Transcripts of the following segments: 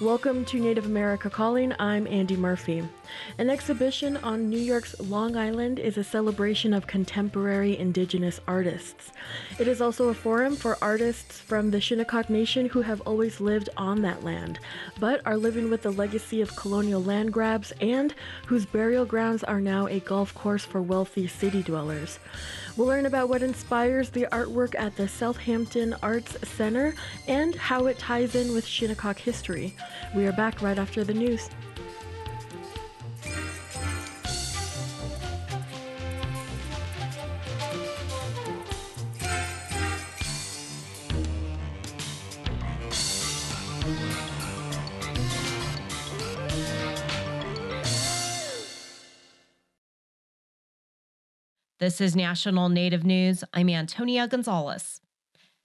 Welcome to Native America Calling. I'm Andy Murphy. An exhibition on New York's Long Island is a celebration of contemporary indigenous artists. It is also a forum for artists from the Shinnecock Nation who have always lived on that land, but are living with the legacy of colonial land grabs and whose burial grounds are now a golf course for wealthy city dwellers. We'll learn about what inspires the artwork at the Southampton Arts Center and how it ties in with Shinnecock history. We are back right after the news. This is National Native News. I'm Antonia Gonzalez.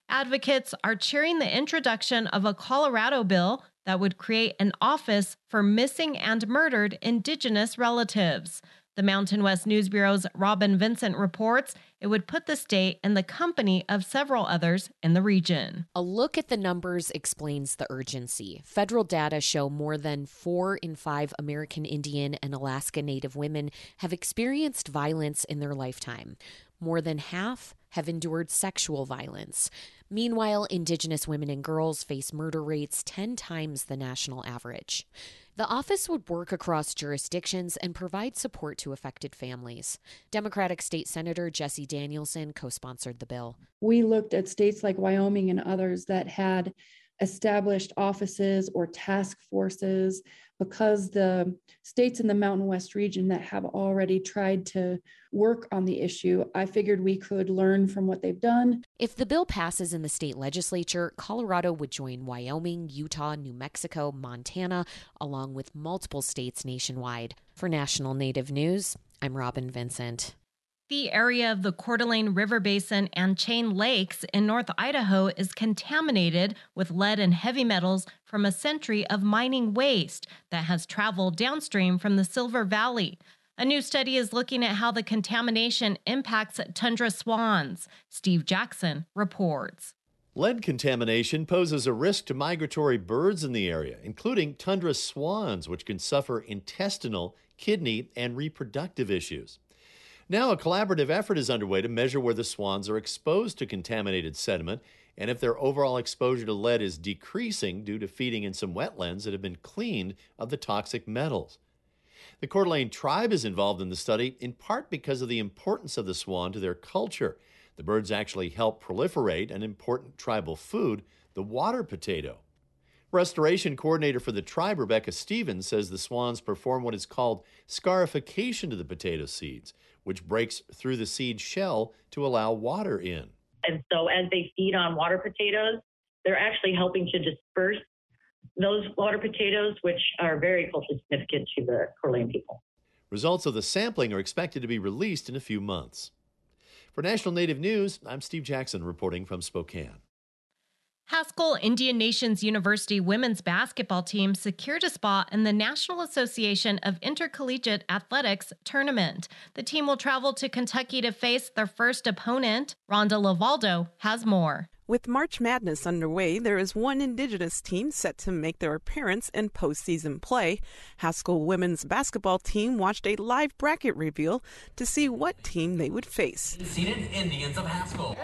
Advocates are cheering the introduction of a Colorado bill that would create an office for missing and murdered Indigenous relatives. The Mountain West News Bureau's Robin Vincent reports it would put the state in the company of several others in the region. A look at the numbers explains the urgency. Federal data show more than four in five American Indian and Alaska Native women have experienced violence in their lifetime. More than half have endured sexual violence. Meanwhile, Indigenous women and girls face murder rates 10 times the national average. The office would work across jurisdictions and provide support to affected families. Democratic State Senator Jesse Danielson co sponsored the bill. We looked at states like Wyoming and others that had established offices or task forces because the states in the Mountain West region that have already tried to work on the issue, I figured we could learn from what they've done. If the bill passes in the state legislature, Colorado would join Wyoming, Utah, New Mexico, Montana, along with multiple states nationwide. For National Native News, I'm Robin Vincent. The area of the Coeur d'Alene River Basin and Chain Lakes in North Idaho is contaminated with lead and heavy metals from a century of mining waste that has traveled downstream from the Silver Valley. A new study is looking at how the contamination impacts tundra swans. Steve Jackson reports. Lead contamination poses a risk to migratory birds in the area, including tundra swans, which can suffer intestinal, kidney, and reproductive issues. Now, a collaborative effort is underway to measure where the swans are exposed to contaminated sediment and if their overall exposure to lead is decreasing due to feeding in some wetlands that have been cleaned of the toxic metals. The Coeur d'Alene tribe is involved in the study in part because of the importance of the swan to their culture. The birds actually help proliferate an important tribal food, the water potato. Restoration coordinator for the tribe, Rebecca Stevens, says the swans perform what is called scarification to the potato seeds, which breaks through the seed shell to allow water in. And so as they feed on water potatoes, they're actually helping to disperse those water potatoes, which are very culturally significant to the Coeur d'Alene people. Results of the sampling are expected to be released in a few months. For National Native News, I'm Steve Jackson reporting from Spokane. Haskell Indian Nations University women's basketball team secured a spot in the National Association of Intercollegiate Athletics tournament. The team will travel to Kentucky to face their first opponent. Rhonda LeValdo has more. With March Madness underway, there is one Indigenous team set to make their appearance in postseason play. Haskell women's basketball team watched a live bracket reveal to see what team they would face. Seated Indians of Haskell.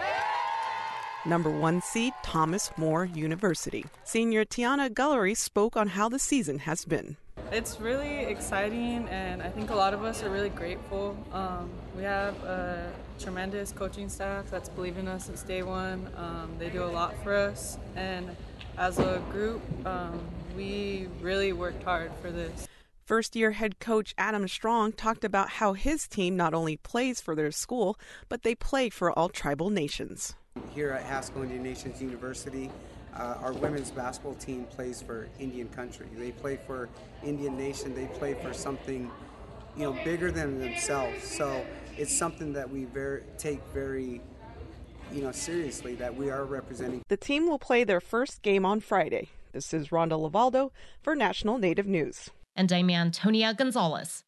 Number one seed, Thomas More University. Senior Tiana Gullery spoke on how the season has been. It's really exciting, and I think a lot of us are really grateful. Um, we have a tremendous coaching staff that's believed in us since day one. Um, they do a lot for us, and as a group, um, we really worked hard for this. First year head coach Adam Strong talked about how his team not only plays for their school, but they play for all tribal nations. Here at Haskell Indian Nations University, uh, our women's basketball team plays for Indian country. They play for Indian Nation. They play for something, you know, bigger than themselves. So it's something that we very, take very, you know, seriously. That we are representing. The team will play their first game on Friday. This is Rhonda LeValdo for National Native News. And I'm Antonia Gonzalez.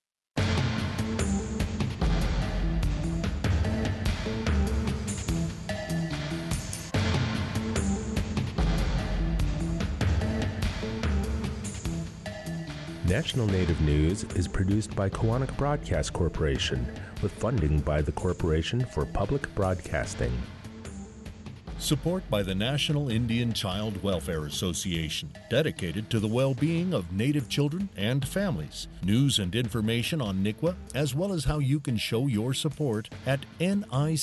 National Native News is produced by Koahnic Broadcast Corporation with funding by the Corporation for Public Broadcasting. Support by the National Indian Child Welfare Association, dedicated to the well being of Native children and families. News and information on NICWA, as well as how you can show your support at nicwa.org.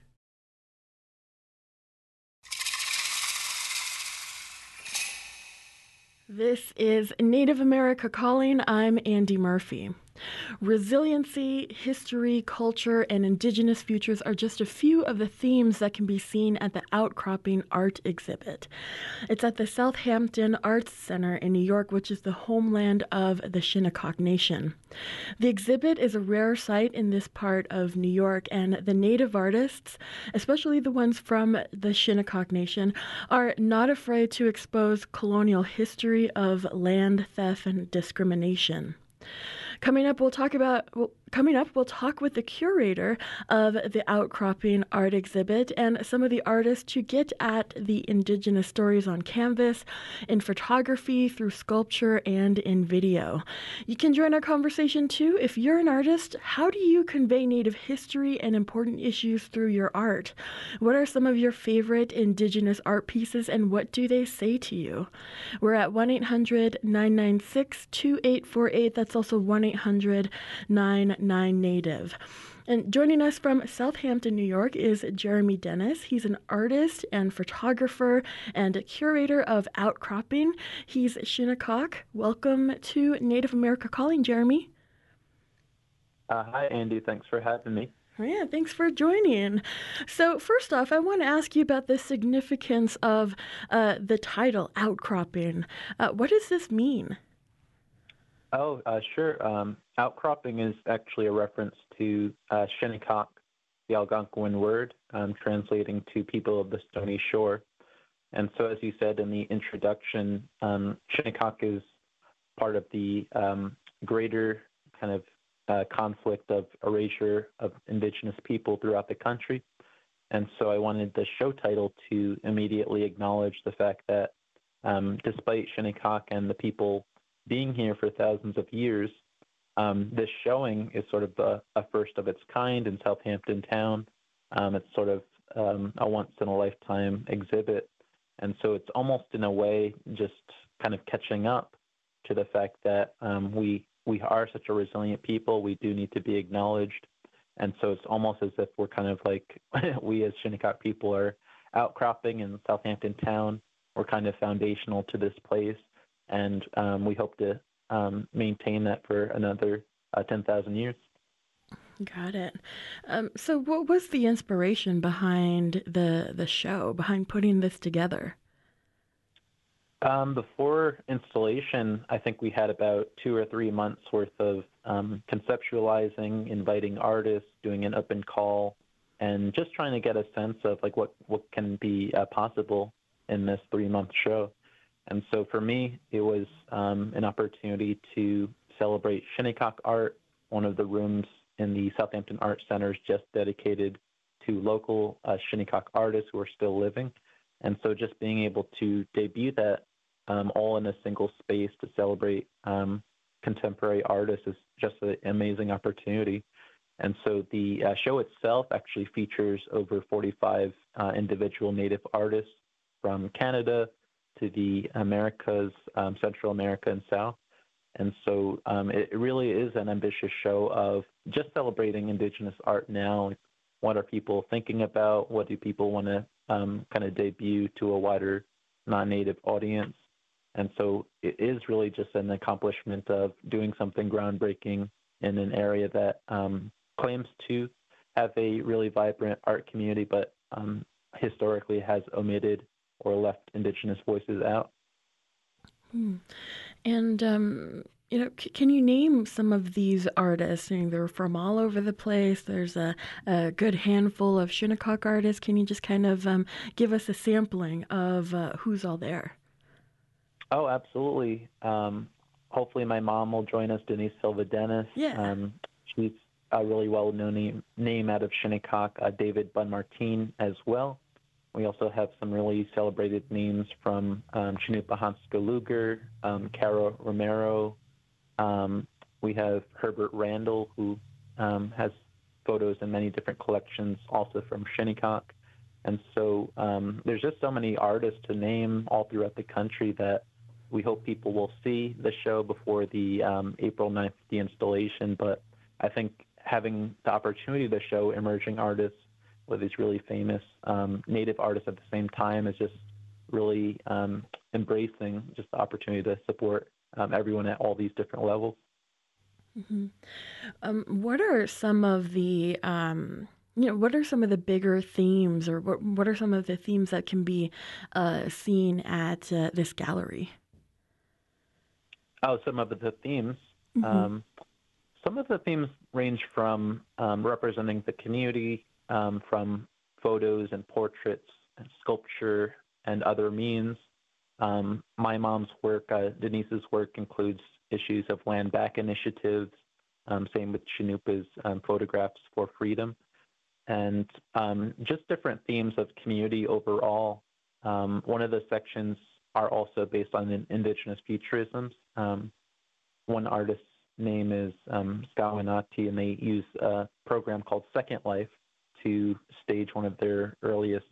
This is Native America Calling. I'm Andy Murphy. Resiliency, history, culture, and indigenous futures are just a few of the themes that can be seen at the Outcropping Art exhibit. It's at the Southampton Arts Center in New York, which is the homeland of the Shinnecock Nation. The exhibit is a rare sight in this part of New York, and the native artists, especially the ones from the Shinnecock Nation, are not afraid to expose colonial history of land theft and discrimination. Coming up, we'll talk about well, Coming up, we'll talk with the curator of the Outcropping Art exhibit and some of the artists who get at the Indigenous stories on canvas, in photography, through sculpture, and in video. You can join our conversation too. If you're an artist, how do you convey Native history and important issues through your art? What are some of your favorite Indigenous art pieces and what do they say to you? We're at 1 800 996 2848. That's also 1 800 Nine native. And joining us from Southampton, New York is Jeremy Dennis. He's an artist and photographer and curator of Outcropping. He's Shinnecock. Welcome to Native America Calling, Jeremy. Uh, hi, Andy. Thanks for having me. Oh, yeah, thanks for joining. So, first off, I want to ask you about the significance of uh, the title, Outcropping. Uh, what does this mean? Oh, uh, sure. Um, outcropping is actually a reference to uh, Shinnecock, the Algonquin word, um, translating to people of the stony shore. And so, as you said in the introduction, um, Shinnecock is part of the um, greater kind of uh, conflict of erasure of indigenous people throughout the country. And so I wanted the show title to immediately acknowledge the fact that um, despite Shinnecock and the people being here for thousands of years, um, this showing is sort of a, a, first of its kind in Southampton Town. Um, it's sort of um, a once in a lifetime exhibit. And so it's almost in a way just kind of catching up to the fact that um, we we are such a resilient people. We do need to be acknowledged. And so it's almost as if we're kind of like we as Shinnecock people are outcropping in Southampton Town. We're kind of foundational to this place and um, we hope to um, maintain that for another uh, 10,000 years. Got it. Um, so, what was the inspiration behind the the show, behind putting this together? Um, before installation, I think we had about two or three months worth of um, conceptualizing, inviting artists, doing an open call, and just trying to get a sense of like what what can be uh, possible in this three month show. And so for me, it was um, an opportunity to celebrate Shinnecock art, one of the rooms in the Southampton Art Center is just dedicated to local uh, Shinnecock artists who are still living. And so just being able to debut that um, all in a single space to celebrate um, contemporary artists is just an amazing opportunity. And so the uh, show itself actually features over 45 uh, individual Native artists from Canada, to the Americas, um, Central America and South. And so um, it, really is an ambitious show of just celebrating Indigenous art now. What are people thinking about? What do people want to um, kind of debut to a wider non native audience? And so it is really just an accomplishment of doing something groundbreaking in an area that um, claims to have a really vibrant art community, but um, historically has omitted or left Indigenous voices out. Hmm. And um, you know, c- can you name some of these artists? I mean, they're from all over the place. There's a, a good handful of Shinnecock artists. Can you just kind of um, give us a sampling of uh, who's all there? Oh, absolutely. Um, hopefully, my mom will join us, Denise Silva Dennis. Yeah. Um, she's a really well known name, name out of Shinnecock, uh, David Bunn Martine as well. We also have some really celebrated names from um, Cannupa Luger, um, Cara Romero, um, we have Herbert Randall, who um, has photos in many different collections, also from Shinnecock. And so um, there's just so many artists to name all throughout the country that we hope people will see the show before the um, April 9th, the installation. But I think having the opportunity to show emerging artists with these really famous um, native artists at the same time is just really um, embracing just the opportunity to support um, everyone at all these different levels. Mm-hmm. Um, what are some of the um, you know what are some of the bigger themes, or what what are some of the themes that can be uh, seen at uh, this gallery? Oh, some of the themes. Mm-hmm. Um, some of the themes range from um, representing the community, um, from photos and portraits, and sculpture, and other means, um, my mom's work, uh, Denise's work, includes issues of land back initiatives. Um, same with Cannupa's um, photographs for freedom, and um, just different themes of community overall. Um, one of the sections are also based on indigenous futurisms. One artist's name is um, and they use a program called Second Life to stage one of their earliest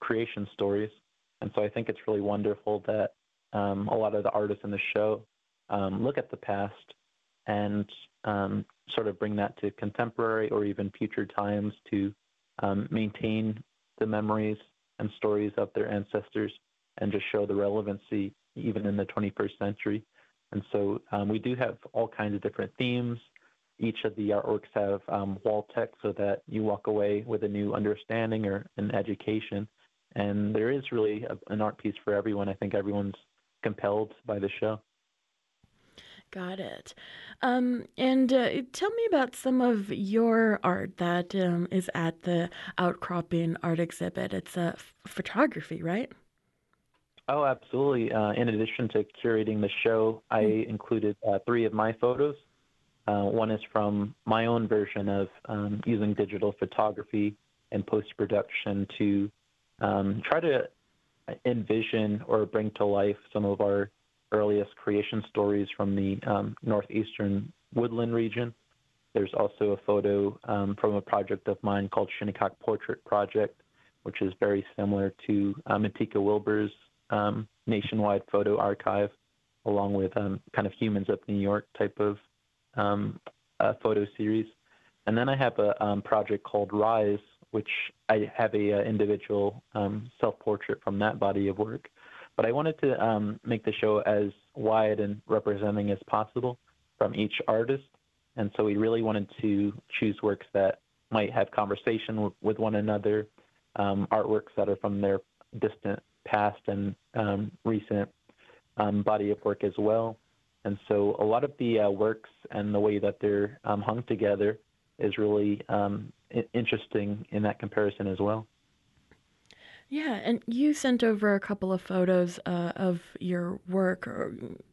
creation stories. And so I think it's really wonderful that um, a lot of the artists in the show um, look at the past and um, sort of bring that to contemporary or even future times to um, maintain the memories and stories of their ancestors and just show the relevancy even in the 21st century. And so um, we do have all kinds of different themes. Each of the artworks have um, wall text so that you walk away with a new understanding or an education and there is really a, an art piece for everyone. I think everyone's compelled by the show. Got it. Um, and uh, tell me about some of your art that um, is at the Outcropping Art Exhibit. It's a f- photography, right? Oh, absolutely. Uh, in addition to curating the show, I mm-hmm. included uh, three of my photos. Uh, one is from my own version of um, using digital photography and post production to um, try to envision or bring to life some of our earliest creation stories from the um, northeastern woodland region. There's also a photo um, from a project of mine called Shinnecock Portrait Project, which is very similar to uh, Matika Wilbur's um, nationwide photo archive, along with um, kind of Humans of New York type of um, photo series. And then I have a um, project called Rise, which I have a uh, individual um, self-portrait from that body of work. But I wanted to um, make the show as wide and representing as possible from each artist, and so we really wanted to choose works that might have conversation with one another, um, artworks that are from their distant past and um, recent body of work as well. And so a lot of the uh, works and the way that they're um, hung together is really um, interesting in that comparison as well. Yeah, and you sent over a couple of photos uh, of your work,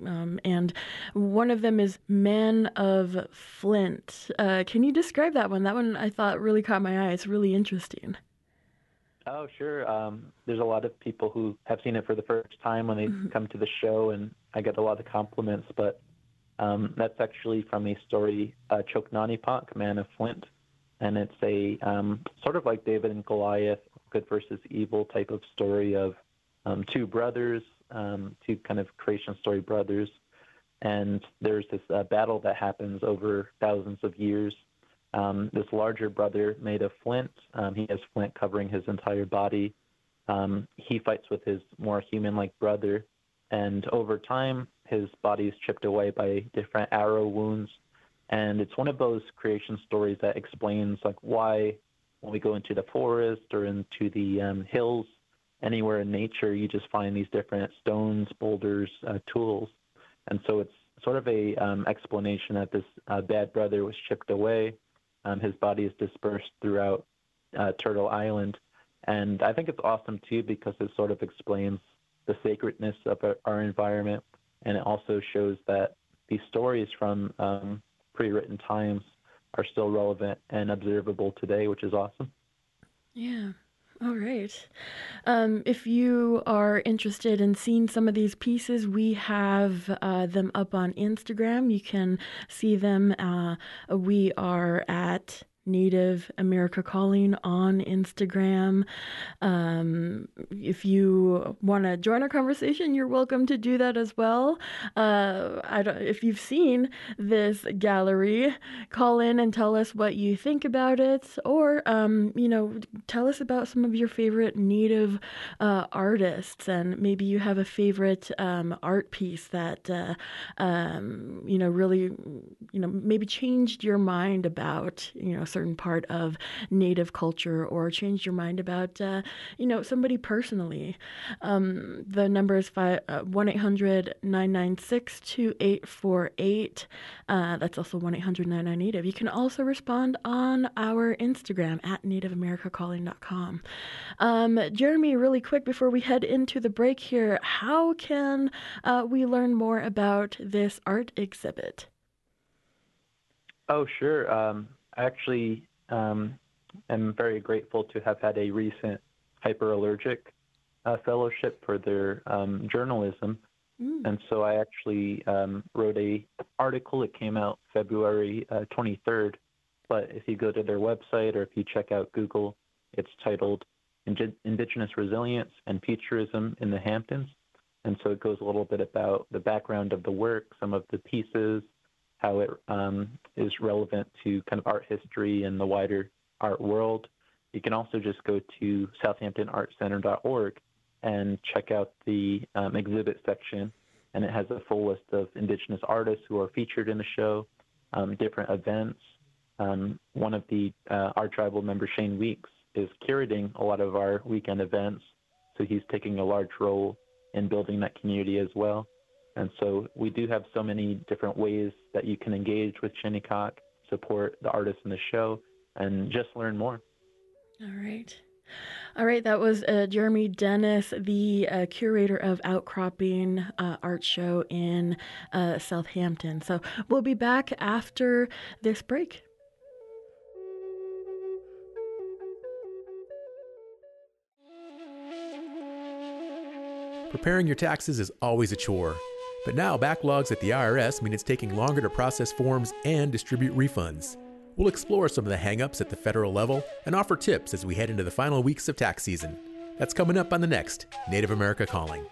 um, and one of them is Man of Flint. Uh, can you describe that one? That one I thought really caught my eye. It's really interesting. Oh, sure. Um, there's a lot of people who have seen it for the first time when they mm-hmm. come to the show, and I get a lot of compliments. But um, that's actually from a story, uh, Choknanipak, Man of Flint, and it's a um, sort of like David and Goliath, good versus evil type of story of um, two brothers, um, two kind of creation story brothers, and there's this uh, battle that happens over thousands of years. Um, this larger brother made of flint, um, he has flint covering his entire body. He fights with his more human-like brother, and over time, his body is chipped away by different arrow wounds. And it's one of those creation stories that explains like why when we go into the forest or into the um, hills anywhere in nature you just find these different stones boulders uh, tools. And so it's sort of a um, explanation that this uh, bad brother was chipped away. Um, his body is dispersed throughout uh, Turtle Island, and I think it's awesome too because it sort of explains the sacredness of our, our environment, and it also shows that these stories from um, pre-written times are still relevant and observable today, which is awesome. Yeah. All right. Um, if you are interested in seeing some of these pieces, we have uh, them up on Instagram. You can see them. Uh, we are at Native America Calling on Instagram. Um, if you want to join our conversation, you're welcome to do that as well. Uh, I don't, if you've seen this gallery, call in and tell us what you think about it, or um, you know, tell us about some of your favorite Native uh, artists, and maybe you have a favorite um, art piece that uh, um, you know really, you know, maybe changed your mind about you know certain part of Native culture or changed your mind about, uh, you know, somebody personally. Um, the number is uh, 1 800 996 2848. Uh, that's also 1 800 99 Native. You can also respond on our Instagram at NativeAmericaCalling.com. Um, Jeremy, really quick before we head into the break here, how can uh, we learn more about this art exhibit? Oh, sure. Um, actually um, am very grateful to have had a recent hyperallergic uh, fellowship for their um, journalism. Mm. And so I actually um, wrote a article. It came out February uh, 23rd. But if you go to their website or if you check out Google, it's titled Indigenous Resilience and Futurism in the Hamptons. And so it goes a little bit about the background of the work, some of the pieces, how it um, is relevant to kind of art history and the wider art world. You can also just go to southamptonartcenter.org and check out the um, exhibit section, and it has a full list of Indigenous artists who are featured in the show, um, different events. Um, one of the uh, our tribal member, Shane Weeks, is curating a lot of our weekend events, so he's taking a large role in building that community as well. And so we do have so many different ways that you can engage with Shinnecock, support the artists in the show, and just learn more. All right. All right, that was uh, Jeremy Dennis, the uh, curator of Outcropping uh, Art Show in uh, Southampton. So we'll be back after this break. Preparing your taxes is always a chore. But now backlogs at the IRS mean it's taking longer to process forms and distribute refunds. We'll explore some of the hangups at the federal level and offer tips as we head into the final weeks of tax season. That's coming up on the next Native America Calling.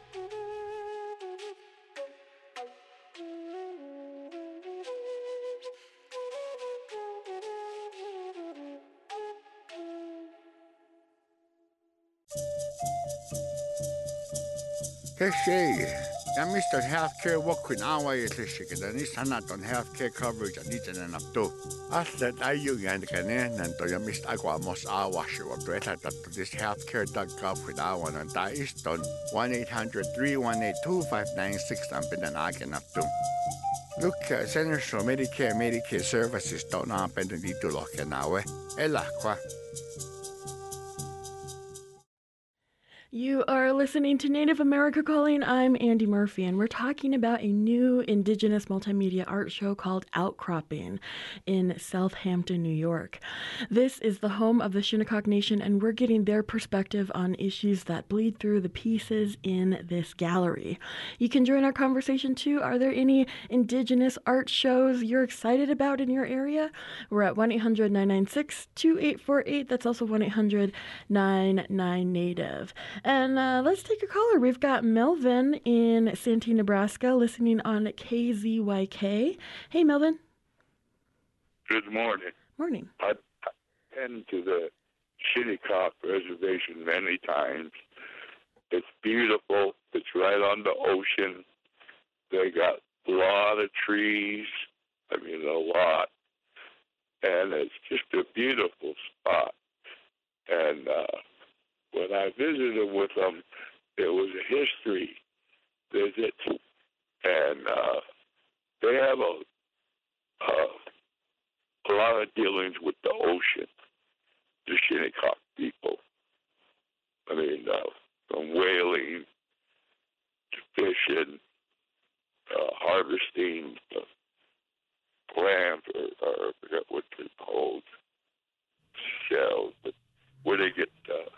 Hey, ja mistä healthcare wokin awaisisikin, ja niissä on healthcare coverage, ja niitä ne naptu. Asta ajungan ne, nanto ja mistä aikua mos awashu, on etätattu this healthcare.gov on tää iston 1-800-318-2596 on pidän aiken naptu. Look, uh, Centers for Medicare Medicare Services don't know pidän diitulohken nawe. Eläkwa. You listening to Native America Calling. I'm Andy Murphy, and we're talking about a new Indigenous multimedia art show called Outcropping in Southampton, New York. This is the home of the Shinnecock Nation, and we're getting their perspective on issues that bleed through the pieces in this gallery. You can join our conversation too. Are there any Indigenous art shows you're excited about in your area? We're at 1 800 996 2848. That's also 1 800 99 Native. And uh, let's take a caller. We've got Melvin in Santee, Nebraska, listening on KZYK. Hey, Melvin. Good morning. Morning. I've been to the Shinnecock Reservation many times. It's beautiful. It's right on the ocean. They got a lot of trees. I mean, a lot. And it's just a beautiful spot. And uh, when I visited with them, it was a history visit, and uh, they have a a lot of dealings with the ocean, the Shinnecock people. I mean, uh, from whaling to fishing, uh, harvesting the or, or I forget what they're called, shells, but where they get uh,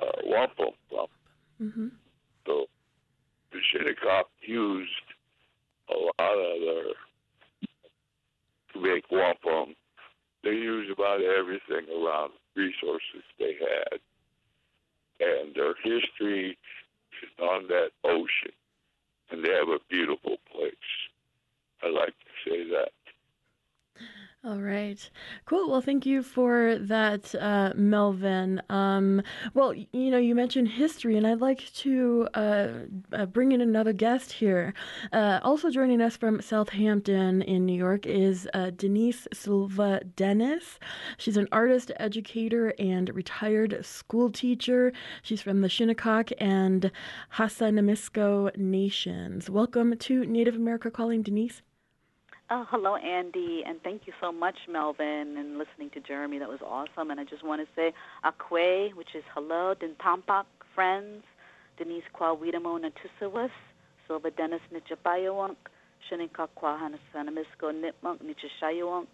uh, wampum from. Mm-hmm. So the Shinnecock used a lot of their to make wampum. They used about everything around resources they had, and their history is on that ocean, and they have a beautiful place. I like to say that. All right. Cool. Well, thank you for that, uh, Melvin. Um, well, you know, you mentioned history, and I'd like to uh, uh, bring in another guest here. Uh, also joining us from Southampton in New York is uh, Denise Silva Dennis. She's an artist, educator, and retired school teacher. She's from the Shinnecock and Hassanamisco nations. Welcome to Native America Calling, Denise. Oh, hello, Andy, and thank you so much, Melvin, and listening to Jeremy. That was awesome. And I just want to say Akwe, which is hello, Dintampak, friends, Denise Kwa Widamo Natusawas, Silva Dennis Nichapayawunk, Shinikak Kwa Hanasanamisco Nipmunk Nichashayawunk,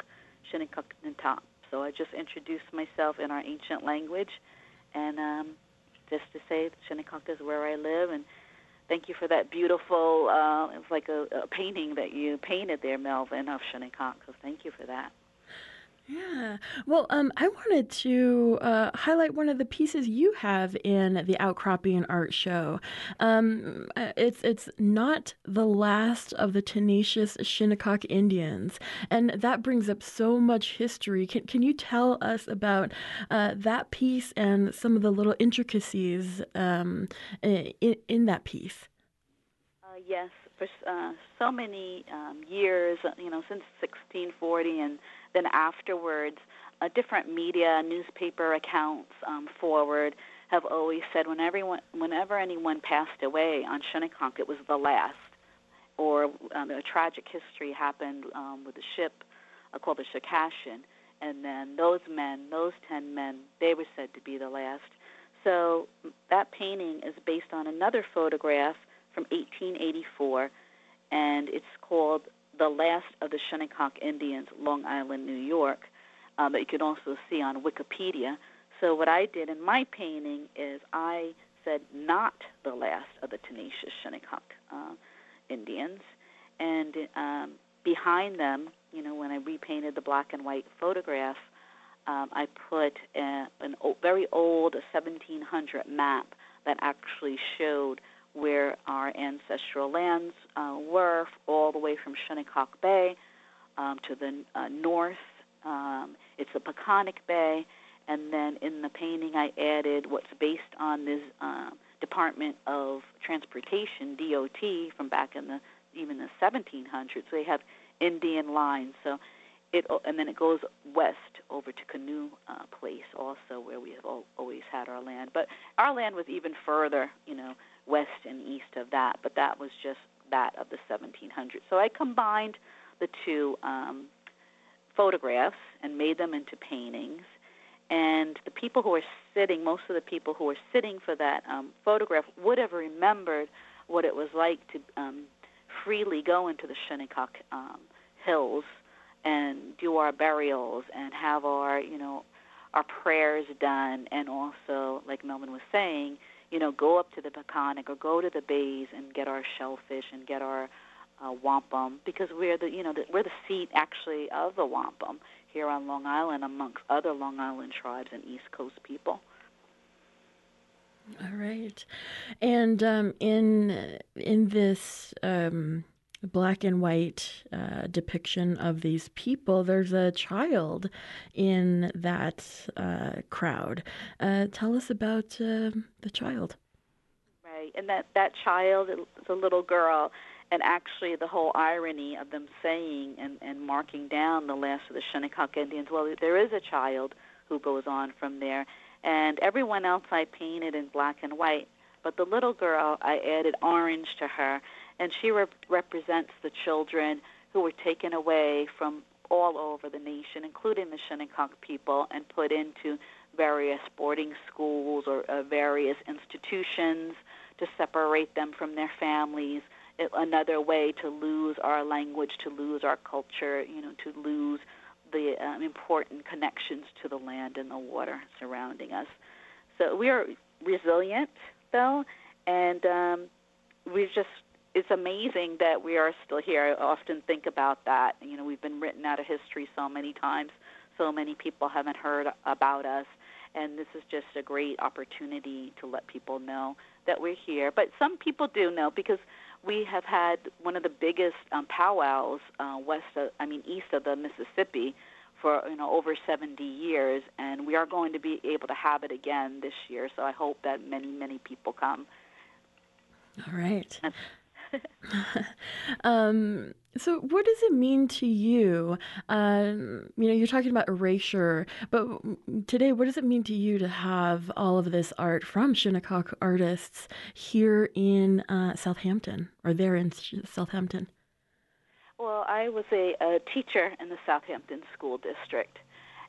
Shinikak Nintap. So I just introduced myself in our ancient language, and um, just to say Shinnecock is where I live, and thank you for that beautiful, uh, it's like a, a painting that you painted there, Melvin, of Shinnecock. So thank you for that. Yeah. Well, um, I wanted to uh, highlight one of the pieces you have in the Outcropping Art Show. Um, uh, it's it's not the last of the tenacious Shinnecock Indians, and that brings up so much history. Can can you tell us about uh, that piece and some of the little intricacies um, in in that piece? Uh, yes, for uh, so many um, years, you know, since 1640 and then afterwards, uh, different media, newspaper accounts um, forward have always said when everyone, whenever anyone passed away on Shinnecock, it was the last. Or um, a tragic history happened um, with a ship uh, called the Circassian, and then those men, those ten men, they were said to be the last. So that painting is based on another photograph from 1884, and it's called the last of the Shinnecock Indians, Long Island, New York, that you can also see on Wikipedia. So what I did in my painting is I said not the last of the tenacious Shinnecock uh, Indians, and um, behind them, you know, when I repainted the black and white photograph, um, I put a, an o- very old 1700 map that actually showed where our ancestral lands uh, were, all the way from Shinnecock Bay um, to the uh, north. Um, it's the Peconic Bay, and then in the painting I added what's based on this uh, Department of Transportation (DOT) from back in the even the 1700s. So they have Indian lines. So it and then it goes west over to Canoe uh, Place, also where we have always had our land. But our land was even further, you know, west and east of that, but that was just that of the 1700s. So I combined the two um, photographs and made them into paintings. And the people who were sitting, most of the people who were sitting for that um, photograph would have remembered what it was like to um, freely go into the Shinnecock um, Hills and do our burials and have our, you know, our prayers done, and also, like Melvin was saying, you know, go up to the Peconic or go to the bays and get our shellfish and get our uh, wampum because we're the, you know, the, we're the seat actually of the wampum here on Long Island amongst other Long Island tribes and East Coast people. All right, and um, in in this um, black and white uh, depiction of these people, there's a child in that uh, crowd. Uh, tell us about uh, the child. Right, and that that child a little girl, and actually the whole irony of them saying and and marking down the last of the Shinnecock Indians. Well, there is a child who goes on from there, and everyone else I painted in black and white. But the little girl, I added orange to her, and she re- represents the children who were taken away from all over the nation, including the Shinnecock people, and put into various boarding schools or uh, various institutions to separate them from their families. It, another way to lose our language, to lose our culture, you know, to lose the um, important connections to the land and the water surrounding us. So we are resilient, though, and um, we just it's amazing that we are still here. I often think about that. You know, we've been written out of history so many times. So many people haven't heard about us, and this is just a great opportunity to let people know that we're here. But some people do know because we have had one of the biggest um, powwows uh, west of, I mean, east of the Mississippi for you know over 70 years, and we are going to be able to have it again this year. So I hope that many, many people come. All right. um, so, what does it mean to you? Um, you know, you're talking about erasure, but today, what does it mean to you to have all of this art from Shinnecock artists here in uh, Southampton or there in Southampton? Well, I was a, a teacher in the Southampton School District,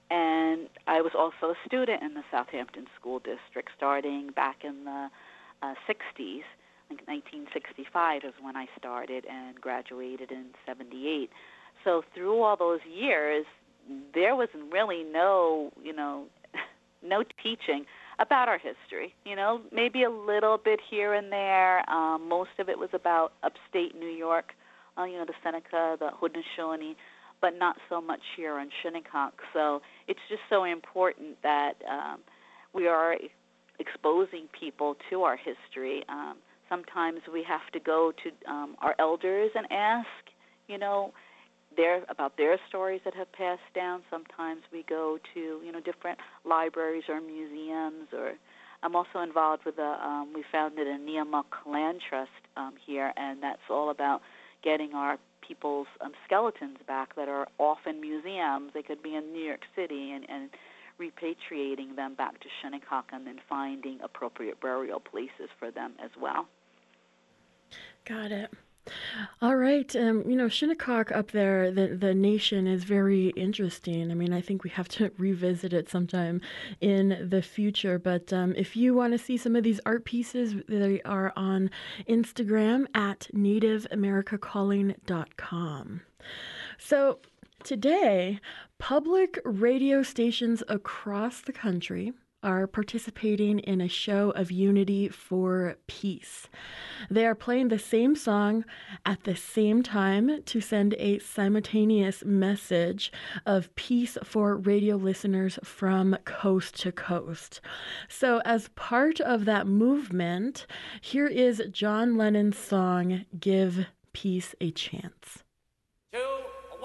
and I was also a student in the Southampton School District starting back in the uh, 60s. 1965 is when I started and graduated in 78. So through all those years, there was really no, you know, no teaching about our history. You know, maybe a little bit here and there. Um, most of it was about upstate New York, uh, you know, the Seneca, the Haudenosaunee, but not so much here on Shinnecock. So it's just so important that um, we are exposing people to our history. Um, Sometimes we have to go to um, our elders and ask, you know, their about their stories that have passed down. Sometimes we go to you know different libraries or museums. Or I'm also involved with a um, we founded a Neomuk Land Trust um, here, and that's all about getting our people's um, skeletons back that are off in museums. They could be in New York City and, and repatriating them back to Shinnecock and then finding appropriate burial places for them as well. Got it. All right. Um, you know, Shinnecock up there, the, the nation is very interesting. I mean, I think we have to revisit it sometime in the future. But um, if you want to see some of these art pieces, they are on Instagram at nativeamericacalling.com. So today, public radio stations across the country are participating in a show of unity for peace. They are playing the same song at the same time to send a simultaneous message of peace for radio listeners from coast to coast. So, as part of that movement, here is John Lennon's song, Give Peace a Chance.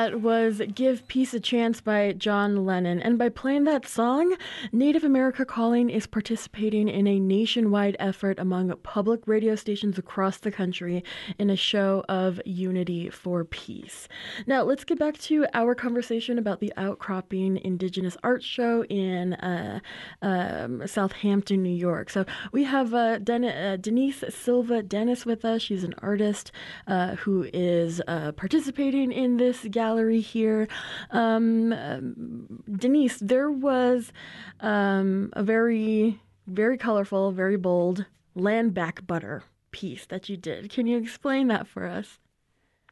That was Give Peace a Chance by John Lennon. And by playing that song, Native America Calling is participating in a nationwide effort among public radio stations across the country in a show of unity for peace. Now, let's get back to our conversation about the Outcropping Indigenous Art Show in uh, um, Southampton, New York. So we have uh, Den- uh, Denise Silva Dennis with us. She's an artist uh, who is uh, participating in this gallery here. Um, um, Denise, there was um, a very, very colorful, very bold land back butter piece that you did. Can you explain that for us?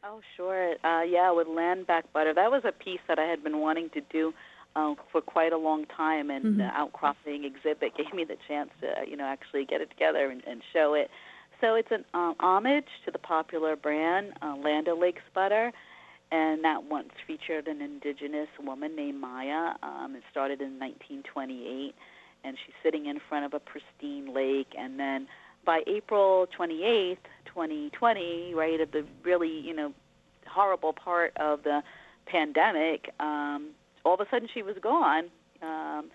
Oh, sure. Uh, yeah, with land back butter. That was a piece that I had been wanting to do uh, for quite a long time, and mm-hmm. the outcropping exhibit gave me the chance to, you know, actually get it together and, and show it. So it's an um, homage to the popular brand uh, Land O'Lakes butter, and that once featured an indigenous woman named Mia. Um, it started in 1928, and she's sitting in front of a pristine lake. And then by April 28th, 2020, right at the really you know horrible part of the pandemic, um, all of a sudden she was gone. Um,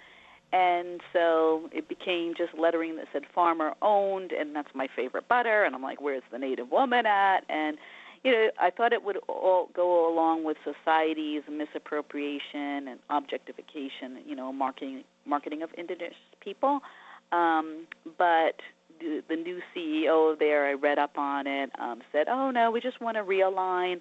and so it became just lettering that said farmer owned, and that's my favorite butter. And I'm like, where's the native woman at? And you know, I thought it would all go along with society's misappropriation and objectification, you know, marketing marketing of indigenous people. Um, but the, the new CEO there, I read up on it, um, said, "Oh no, we just want to realign."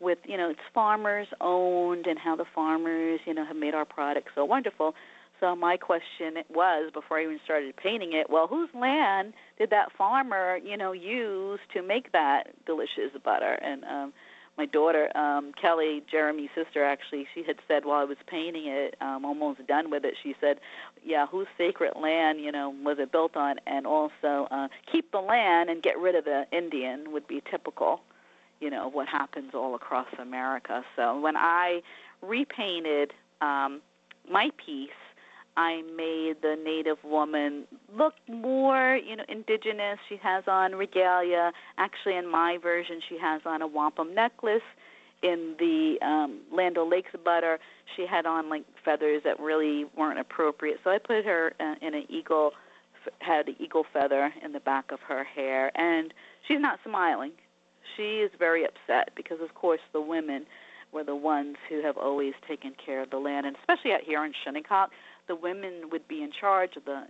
with you know it's farmers owned and how the farmers you know have made our product so wonderful so my question was before I even started painting it, well, whose land did that farmer, you know, use to make that delicious butter? And um my daughter, um, Kelly, Jeremy's sister, actually, she had said while I was painting it, um, almost done with it, she said, "Yeah, whose sacred land, you know, was it built on?" And also, uh, keep the land and get rid of the Indian would be typical, you know, what happens all across America. So when I repainted um, my piece, I made the native woman look more, you know, indigenous. She has on regalia. Actually, in my version, she has on a wampum necklace. In the um, Land O'Lakes butter, she had on like feathers that really weren't appropriate. So I put her uh, in an eagle, had an eagle feather in the back of her hair, and she's not smiling. She is very upset because, of course, the women were the ones who have always taken care of the land, and especially out here in Shinnecock, the women would be in charge of the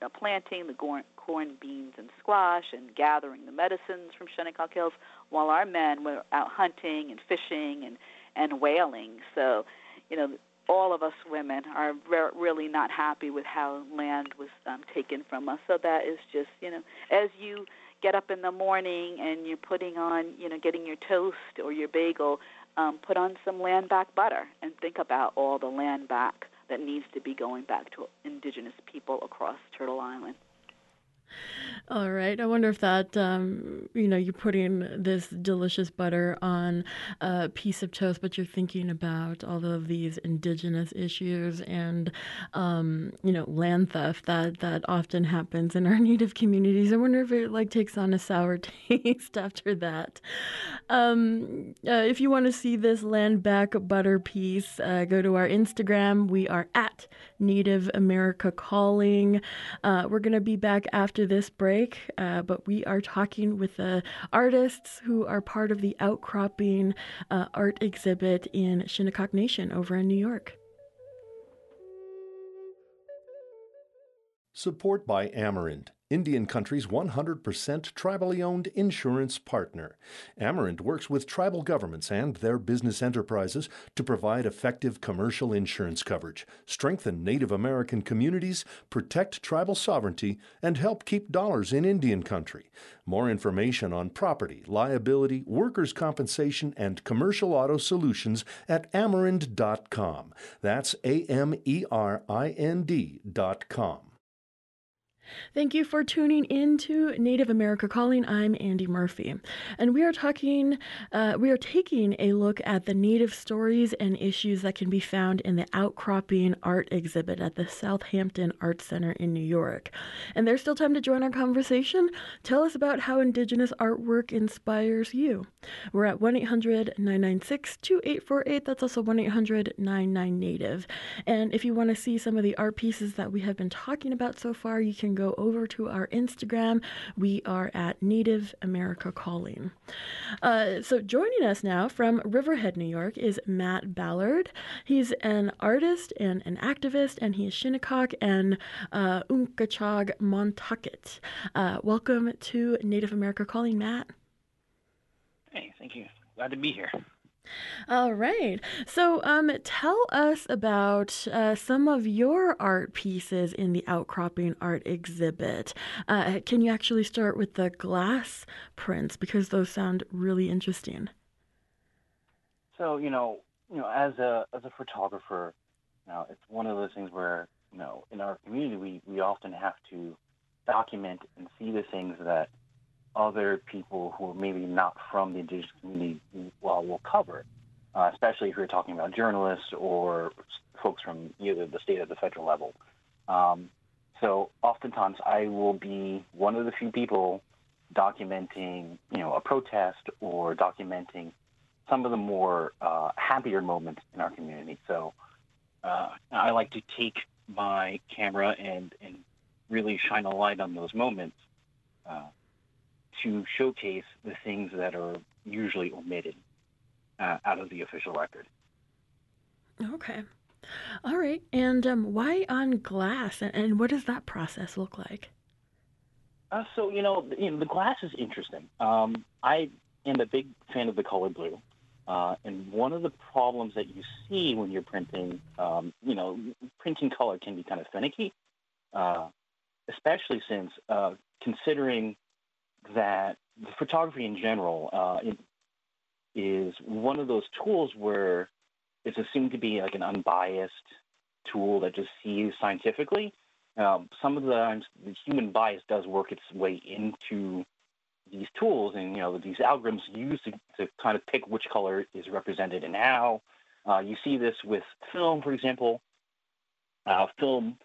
know, planting the corn, corn, beans, and squash, and gathering the medicines from Shinnecock Hills, while our men were out hunting and fishing and and whaling. So, you know, all of us women are re- really not happy with how land was um, taken from us. So that is just, you know, as you get up in the morning and you're putting on, you know, getting your toast or your bagel, um, put on some land back butter and think about all the land back that needs to be going back to indigenous people across Turtle Island. All right. I wonder if that, um, you know, you're putting this delicious butter on a piece of toast, but you're thinking about all of these indigenous issues and, um, you know, land theft that that often happens in our native communities. I wonder if it like takes on a sour taste after that. Um, uh, if you want to see this land back butter piece, uh, go to our Instagram. We are at Native America Calling. Uh, we're going to be back after this break, uh, but we are talking with the artists who are part of the Outcropping uh, art exhibit in Shinnecock Nation over in New York. Support by Amerind. Indian Country's 100% tribally owned insurance partner. Amerind works with tribal governments and their business enterprises to provide effective commercial insurance coverage, strengthen Native American communities, protect tribal sovereignty, and help keep dollars in Indian Country. More information on property, liability, workers' compensation, and commercial auto solutions at amerind.com. That's A M E R I N D.com. Thank you for tuning in to Native America Calling. I'm Andy Murphy, and we are talking, uh, we are taking a look at the Native stories and issues that can be found in the Outcropping Art exhibit at the Southampton Art Center in New York. And there's still time to join our conversation. Tell us about how Indigenous artwork inspires you. We're at 1 800 996 2848. That's also 1 800 99 Native. And if you want to see some of the art pieces that we have been talking about so far, you can go over to our Instagram. We are at Native America Calling. Uh, so joining us now from Riverhead, New York, is Matt Ballard. He's an artist and an activist, and he is Shinnecock and uh, Unkechaug Montaukett. Uh, welcome to Native America Calling, Matt. Hey, thank you. Glad to be here. All right. So, um, tell us about uh, some of your art pieces in the Outcropping Art exhibit. Uh, can you actually start with the glass prints because those sound really interesting? So, you know, you know, as a as a photographer, you know, it's one of those things where you know, in our community, we we often have to document and see the things that other people who are maybe not from the indigenous community will cover, uh, especially if you're talking about journalists or folks from either the state or the federal level. Um, so oftentimes I will be one of the few people documenting, you know, a protest or documenting some of the more uh, happier moments in our community. So uh, I like to take my camera and, and really shine a light on those moments. Uh, to showcase the things that are usually omitted uh, out of the official record. Okay. All right. And um, why on glass? And, and, what does that process look like? Uh, so, you know, you know, the glass is interesting. Um, I am a big fan of the color blue. Uh, and one of the problems that you see when you're printing, um, you know, printing color can be kind of finicky, uh, especially since uh, considering that photography in general uh, is one of those tools where it's assumed to be like an unbiased tool that just sees scientifically. Um, some of the the human bias does work its way into these tools, and you know these algorithms used to, to kind of pick which color is represented and how. Uh, you see this with film, for example. Uh, film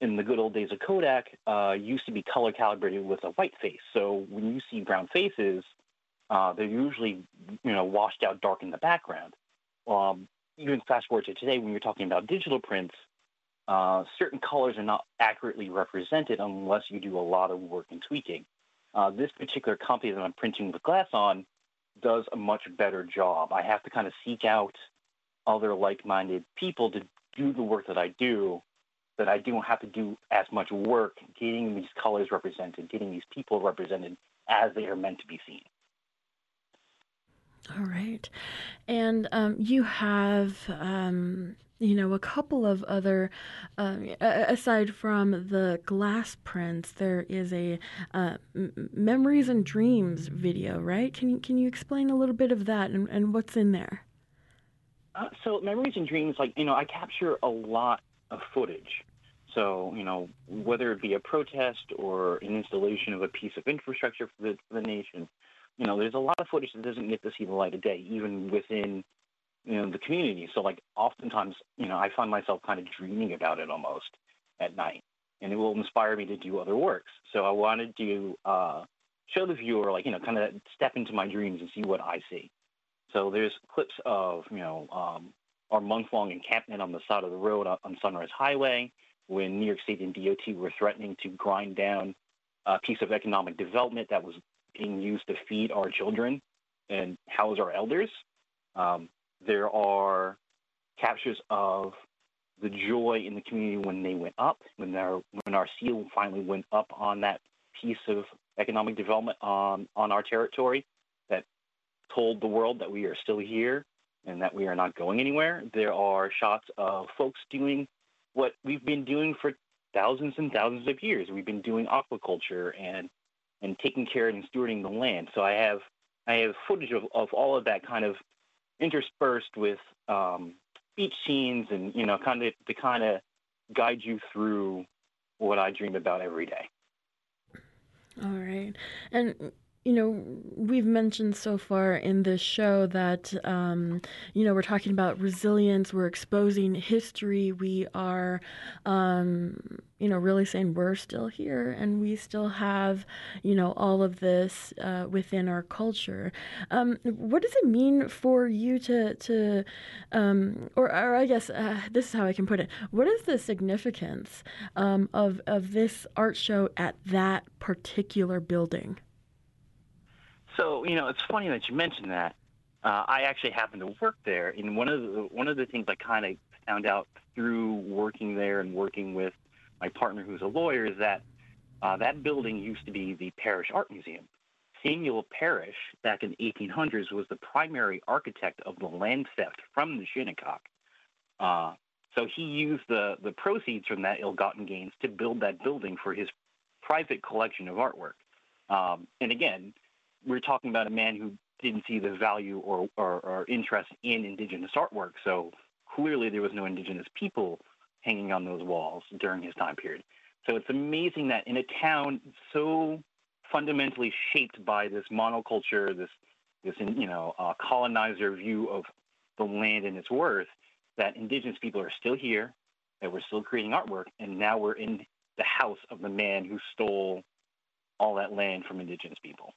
in the good old days of Kodak, uh, used to be color calibrated with a white face. So when you see brown faces, uh, they're usually you know washed out dark in the background. Um, even fast forward to today, when you're talking about digital prints, uh, certain colors are not accurately represented unless you do a lot of work and tweaking. Uh, this particular company that I'm printing the glass on does a much better job. I have to kind of seek out other like-minded people to do the work that I do that I don't have to do as much work getting these colors represented, getting these people represented as they are meant to be seen. All right. And um, you have, um, you know, a couple of other, uh, aside from the glass prints, there is a uh, memories and dreams video, right? Can you can you explain a little bit of that and, and what's in there? Uh, so memories and dreams, like you know, I capture a lot of footage. So, you know, whether it be a protest or an installation of a piece of infrastructure for the, for the nation, you know, there's a lot of footage that doesn't get to see the light of day, even within, you know, the community. So, like, oftentimes, you know, I find myself kind of dreaming about it almost at night, and it will inspire me to do other works. So, I wanted to uh, show the viewer, like, you know, kind of step into my dreams and see what I see. So, there's clips of, you know, um, our month long encampment on the side of the road on Sunrise Highway when New York State and DOT were threatening to grind down a piece of economic development that was being used to feed our children and house our elders. Um, there are captures of the joy in the community when they went up, when our when our seal finally went up on that piece of economic development on on our territory that told the world that we are still here and that we are not going anywhere. There are shots of folks doing what we've been doing for thousands and thousands of years. We've been doing aquaculture and and taking care and stewarding the land. So I have I have footage of, of all of that kind of interspersed with um, beach scenes and you know kind of to kind of guide you through what I dream about every day. All right. And you know, we've mentioned so far in this show that, um, you know, we're talking about resilience, we're exposing history, we are, um, you know, really saying we're still here and we still have, you know, all of this uh, within our culture. Um, what does it mean for you to, to um, or, or I guess uh, this is how I can put it. What is the significance um, of, of this art show at that particular building? So you know, it's funny that you mentioned that. Uh, I actually happened to work there, and one of the one of the things I kind of found out through working there and working with my partner, who's a lawyer, is that uh, that building used to be the Parrish Art Museum. Samuel Parrish, back in the 1800s, was the primary architect of the land theft from the Shinnecock. Uh, so he used the, the proceeds from that ill-gotten gains to build that building for his private collection of artwork. Um, and again, we're talking about a man who didn't see the value or, or, or, interest in indigenous artwork. So clearly there was no indigenous people hanging on those walls during his time period. So it's amazing that in a town so fundamentally shaped by this monoculture, this this you know uh, colonizer view of the land and its worth, that indigenous people are still here, that we're still creating artwork, and now we're in the house of the man who stole all that land from indigenous people.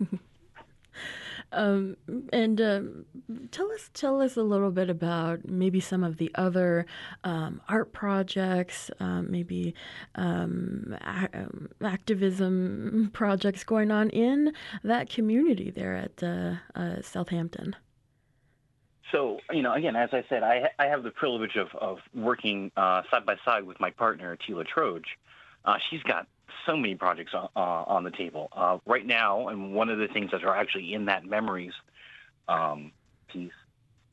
um, and um, tell us tell us a little bit about maybe some of the other um, art projects, um, maybe um, a- activism projects going on in that community there at uh, uh, Southampton. So, you know, again, as I said, I, I have the privilege of, of working uh, side by side with my partner, Tela Troge. Uh, she's got so many projects on, uh, on the table uh, right now, and one of the things that are actually in that memories um, piece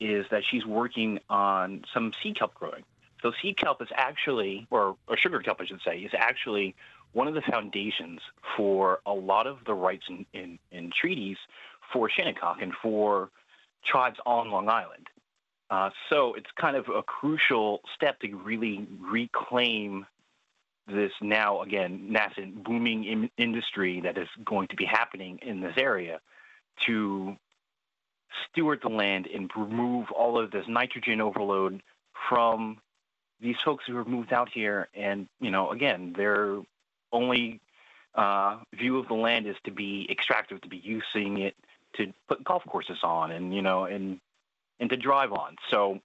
is that she's working on some sea kelp growing. So sea kelp is actually, or, or sugar kelp, I should say, is actually one of the foundations for a lot of the rights in, in, in treaties for Shinnecock and for tribes on Long Island. Uh, so it's kind of a crucial step to really reclaim this now again nascent booming in- industry that is going to be happening in this area to steward the land and remove all of this nitrogen overload from these folks who have moved out here. And you know again their only uh, view of the land is to be extractive to be using it to put golf courses on and you know and and to drive on. So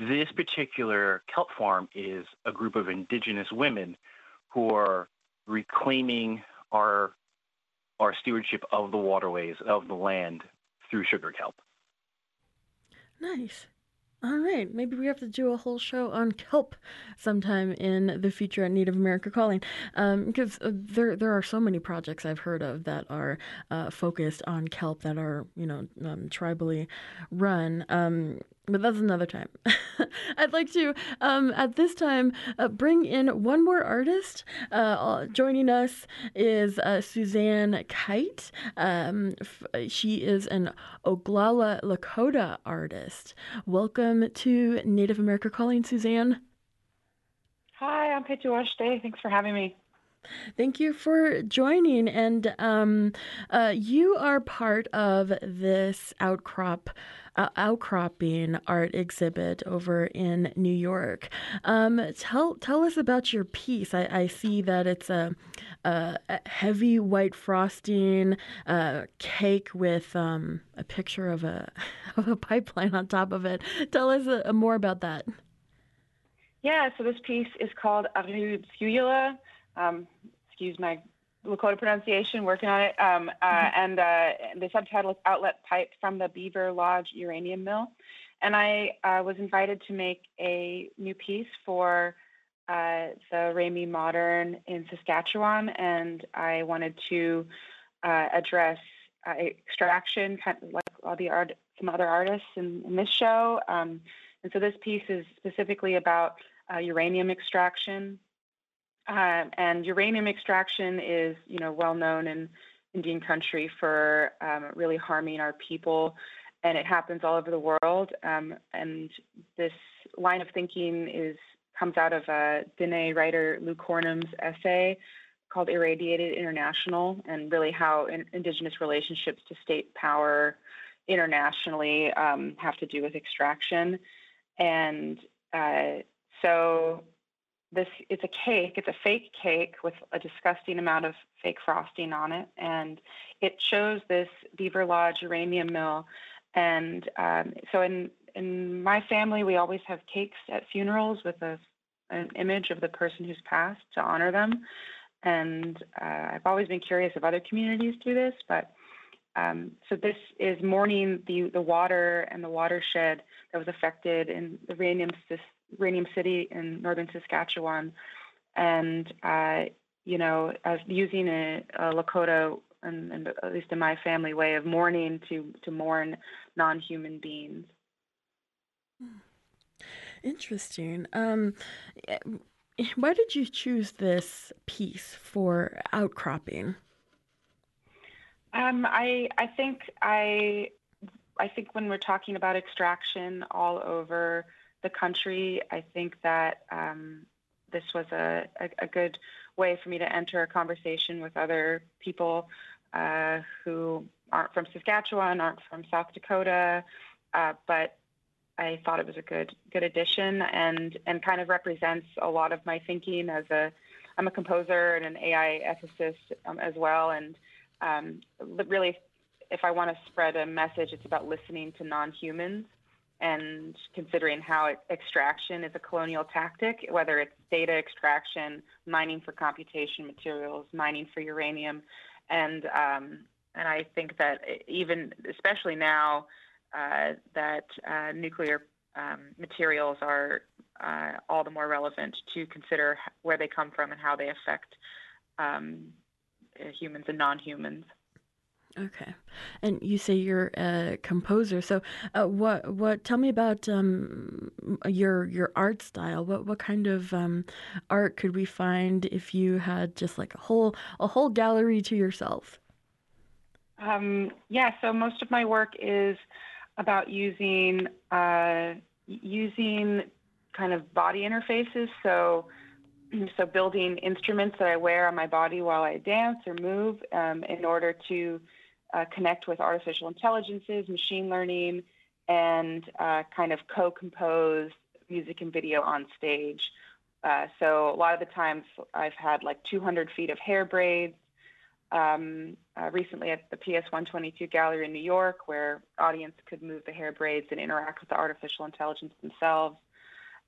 this particular kelp farm is a group of indigenous women who are reclaiming our our stewardship of the waterways of the land through sugar kelp. Nice. All right, maybe we have to do a whole show on kelp sometime in the future at Native America Calling, um, because uh, there there are so many projects I've heard of that are uh, focused on kelp that are you know um, tribally run. Um, but that's another time. I'd like to, um, at this time, uh, bring in one more artist. Uh, joining us is uh, Suzanne Kite. Um, f- she is an Oglala Lakota artist. Welcome to Native America Calling, Suzanne. Hi, I'm Day. Thanks for having me. Thank you for joining. And um, uh, you are part of this outcrop uh, outcropping art exhibit over in New York. Um, tell tell us about your piece. I, I see that it's a, a heavy white frosting uh, cake with um, a picture of a of a pipeline on top of it. Tell us uh, more about that. Yeah, so this piece is called Arubscula. Um, excuse my Lakota pronunciation, working on it. Um, uh, mm-hmm. And uh, the subtitle is Outlet Pipe from the Beaver Lodge Uranium Mill. And I uh, was invited to make a new piece for uh, the Remai Modern in Saskatchewan. And I wanted to uh, address uh, extraction, kind of like all the art, some other artists in, in this show. Um, and so this piece is specifically about uranium extraction uh, and uranium extraction is, you know, well known in Indian country for um, really harming our people, and it happens all over the world. Um, and this line of thinking is comes out of uh, Diné writer Lou Cornum's essay called Irradiated International, and really how in, Indigenous relationships to state power internationally um, have to do with extraction. And uh, so this it's a cake it's a fake cake with a disgusting amount of fake frosting on it. And it shows this beaver lodge uranium mill. And um, so in in my family we always have cakes at funerals with a an image of the person who's passed to honor them. And uh, i've always been curious if other communities do this but um, so this is mourning the the water and the watershed that was affected in the uranium Ranium City in northern Saskatchewan, and uh, you know, as using a, a Lakota and, and, at least in my family way of mourning to to mourn non-human beings. Interesting. Um, why did you choose this piece for outcropping? Um, I I think I I think when we're talking about extraction all over the country. I think that um, this was a, a, a, good way for me to enter a conversation with other people uh, who aren't from Saskatchewan, aren't from South Dakota, uh, but I thought it was a good good addition and and kind of represents a lot of my thinking as a I'm a composer and an AI ethicist um, as well, and um, really, if I want to spread a message, it's about listening to non-humans and considering how extraction is a colonial tactic, whether it's data extraction, mining for computation materials, mining for uranium, and um, and I think that even especially now uh, that uh, nuclear um, materials are uh, all the more relevant to consider where they come from and how they affect um, humans and non-humans. Okay, and you say you're a composer. So, uh, what what? Tell me about um, your your art style. What what kind of um, art could we find if you had just like a whole a whole gallery to yourself? Um, yeah. So most of my work is about using uh, using kind of body interfaces. So so building instruments that I wear on my body while I dance or move um, in order to uh, connect with artificial intelligences, machine learning, and uh, kind of co-compose music and video on stage. Uh, so a lot of the times I've had like 200 feet of hair braids. Um, uh, recently at the PS 122 Gallery in New York, where audience could move the hair braids and interact with the artificial intelligence themselves.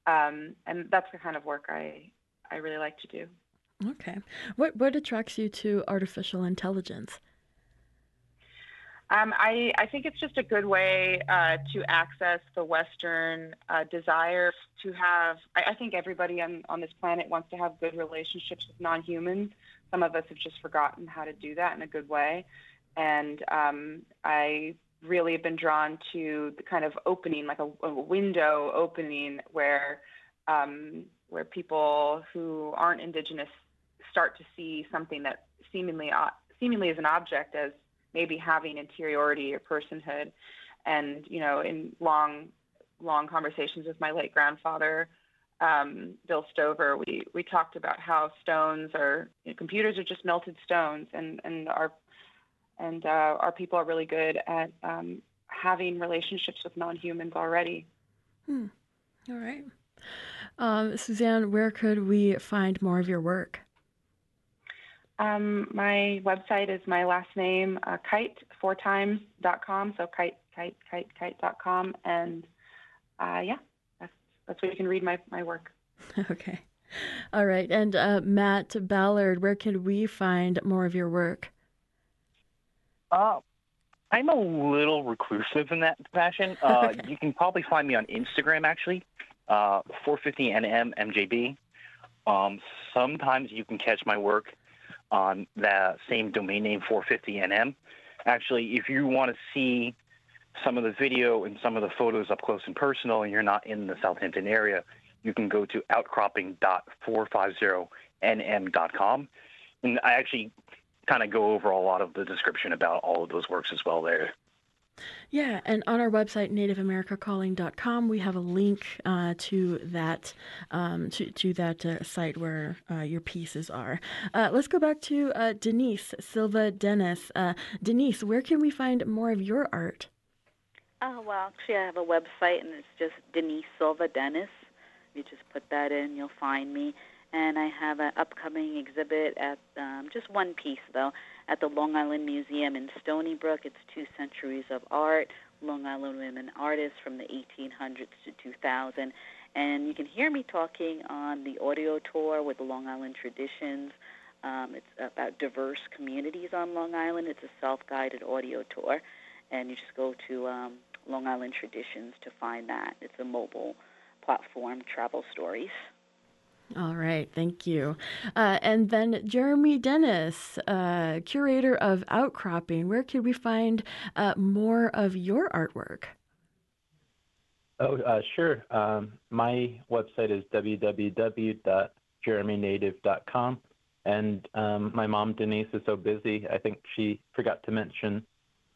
Um, and that's the kind of work I I really like to do. Okay, what what attracts you to artificial intelligence? Um, I, I, think it's just a good way uh, to access the Western uh, desire to have. I, I, think everybody on, on this planet wants to have good relationships with non humans. Some of us have just forgotten how to do that in a good way. And um, I really have been drawn to the kind of opening, like a, a window opening, where um, where people who aren't Indigenous start to see something that seemingly uh, seemingly is an object as maybe having interiority or personhood. And, you know, in long, long conversations with my late grandfather, um, Bill Stover, we, we talked about how stones are, you know, computers are just melted stones and, and our, and uh, our people are really good at um, having relationships with non-humans already. Hmm. All right. Um, Suzanne, where could we find more of your work? Um, my website is my last name, uh, kite, four times, dot com. So kite, kite, kite, kite dot com. And uh, yeah, that's, that's where you can read my, my work. Okay. All right. And uh, Matt Ballard, where can we find more of your work? Uh, I'm a little reclusive in that fashion. Uh, okay. You can probably find me on Instagram, actually, uh, 450NM MJB. Um, sometimes you can catch my work on that same domain name 450nm. Actually, if you want to see some of the video and some of the photos up close and personal and you're not in the Southampton area, you can go to outcropping.450nm.com. And I actually kind of go over a lot of the description about all of those works as well there. Yeah, and on our website, nativeamericacalling.com, we have a link uh, to that um, to, to that uh, site where uh, your pieces are. Uh, let's go back to uh, Denise Silva Dennis. Uh, Denise, where can we find more of your art? Oh, well, actually, I have a website, and it's just Denise Silva Dennis. You just put that in, you'll find me. And I have an upcoming exhibit at um, just one piece, though, at the Long Island Museum in Stony Brook. It's Two Centuries of Art, Long Island Women Artists from the 1800s to 2000. And you can hear me talking on the audio tour with the Long Island Traditions. Um, it's about diverse communities on Long Island. It's a self guided audio tour. And you just go to um, Long Island Traditions to find that. It's a mobile platform, Travel Stories. All right, thank you. Uh, and then Jeremy Dennis, uh, curator of Outcropping. Where could we find uh, more of your artwork? Oh, uh, sure. Um, my website is www.jeremynative.com. And um, my mom, Denise, is so busy. I think she forgot to mention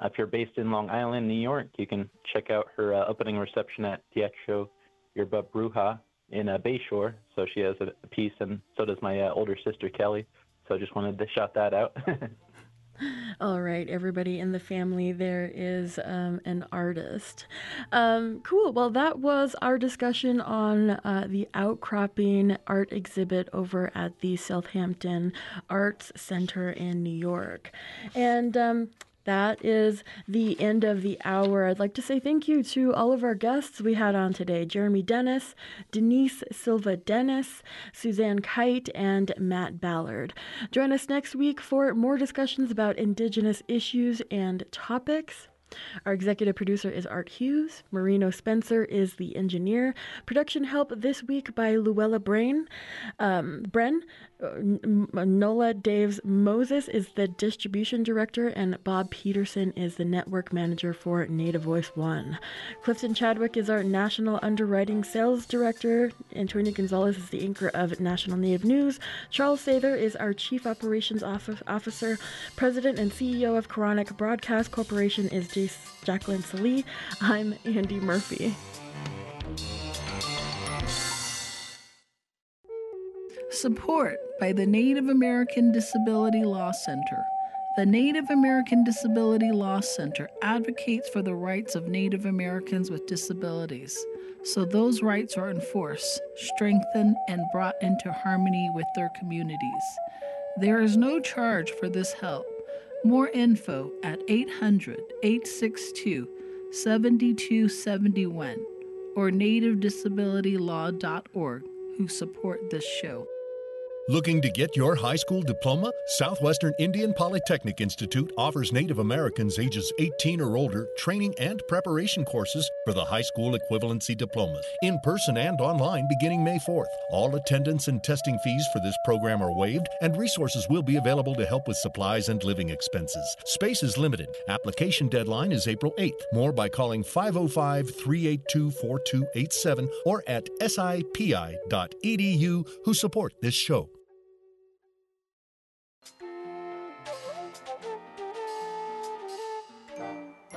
if you're based in Long Island, New York, you can check out her uh, opening reception at Teatro Yerba Bruja in uh, Bayshore. So she has a, piece, and so does my uh, older sister Kelly. So I just wanted to shout that out. All right, everybody in the family, there is um, an artist. Um, cool. Well, that was our discussion on uh, the outcropping art exhibit over at the Southampton Arts Center in New York. And um, that is the end of the hour. I'd like to say thank you to all of our guests we had on today Jeremy Dennis, Denise Silva Dennis, Suzanne Kite, and Matt Ballard. Join us next week for more discussions about Indigenous issues and topics. Our executive producer is Art Hughes. Marino Spencer is the engineer. Production help this week by Luella Brien. Um, Bren. Uh, Nola Daves Moses is the distribution director, and Bob Peterson is the network manager for Native Voice One. Clifton Chadwick is our national underwriting sales director. Antonio Gonzalez is the anchor of National Native News. Charles Sather is our chief operations officer. President and CEO of Koahnic Broadcast Corporation is Jaclyn Sallee. I'm Andy Murphy. Support by the Native American Disability Law Center. The Native American Disability Law Center advocates for the rights of Native Americans with disabilities, so those rights are enforced, strengthened, and brought into harmony with their communities. There is no charge for this help. More info at 800 862 7271 or nativedisabilitylaw.org who support this show. Looking to get your high school diploma? Southwestern Indian Polytechnic Institute offers Native Americans ages 18 or older training and preparation courses for the high school equivalency diploma, in person and online beginning May 4th. All attendance and testing fees for this program are waived, and resources will be available to help with supplies and living expenses. Space is limited. Application deadline is April 8th. More by calling 505 382 4287 or at sipi.edu who support this show.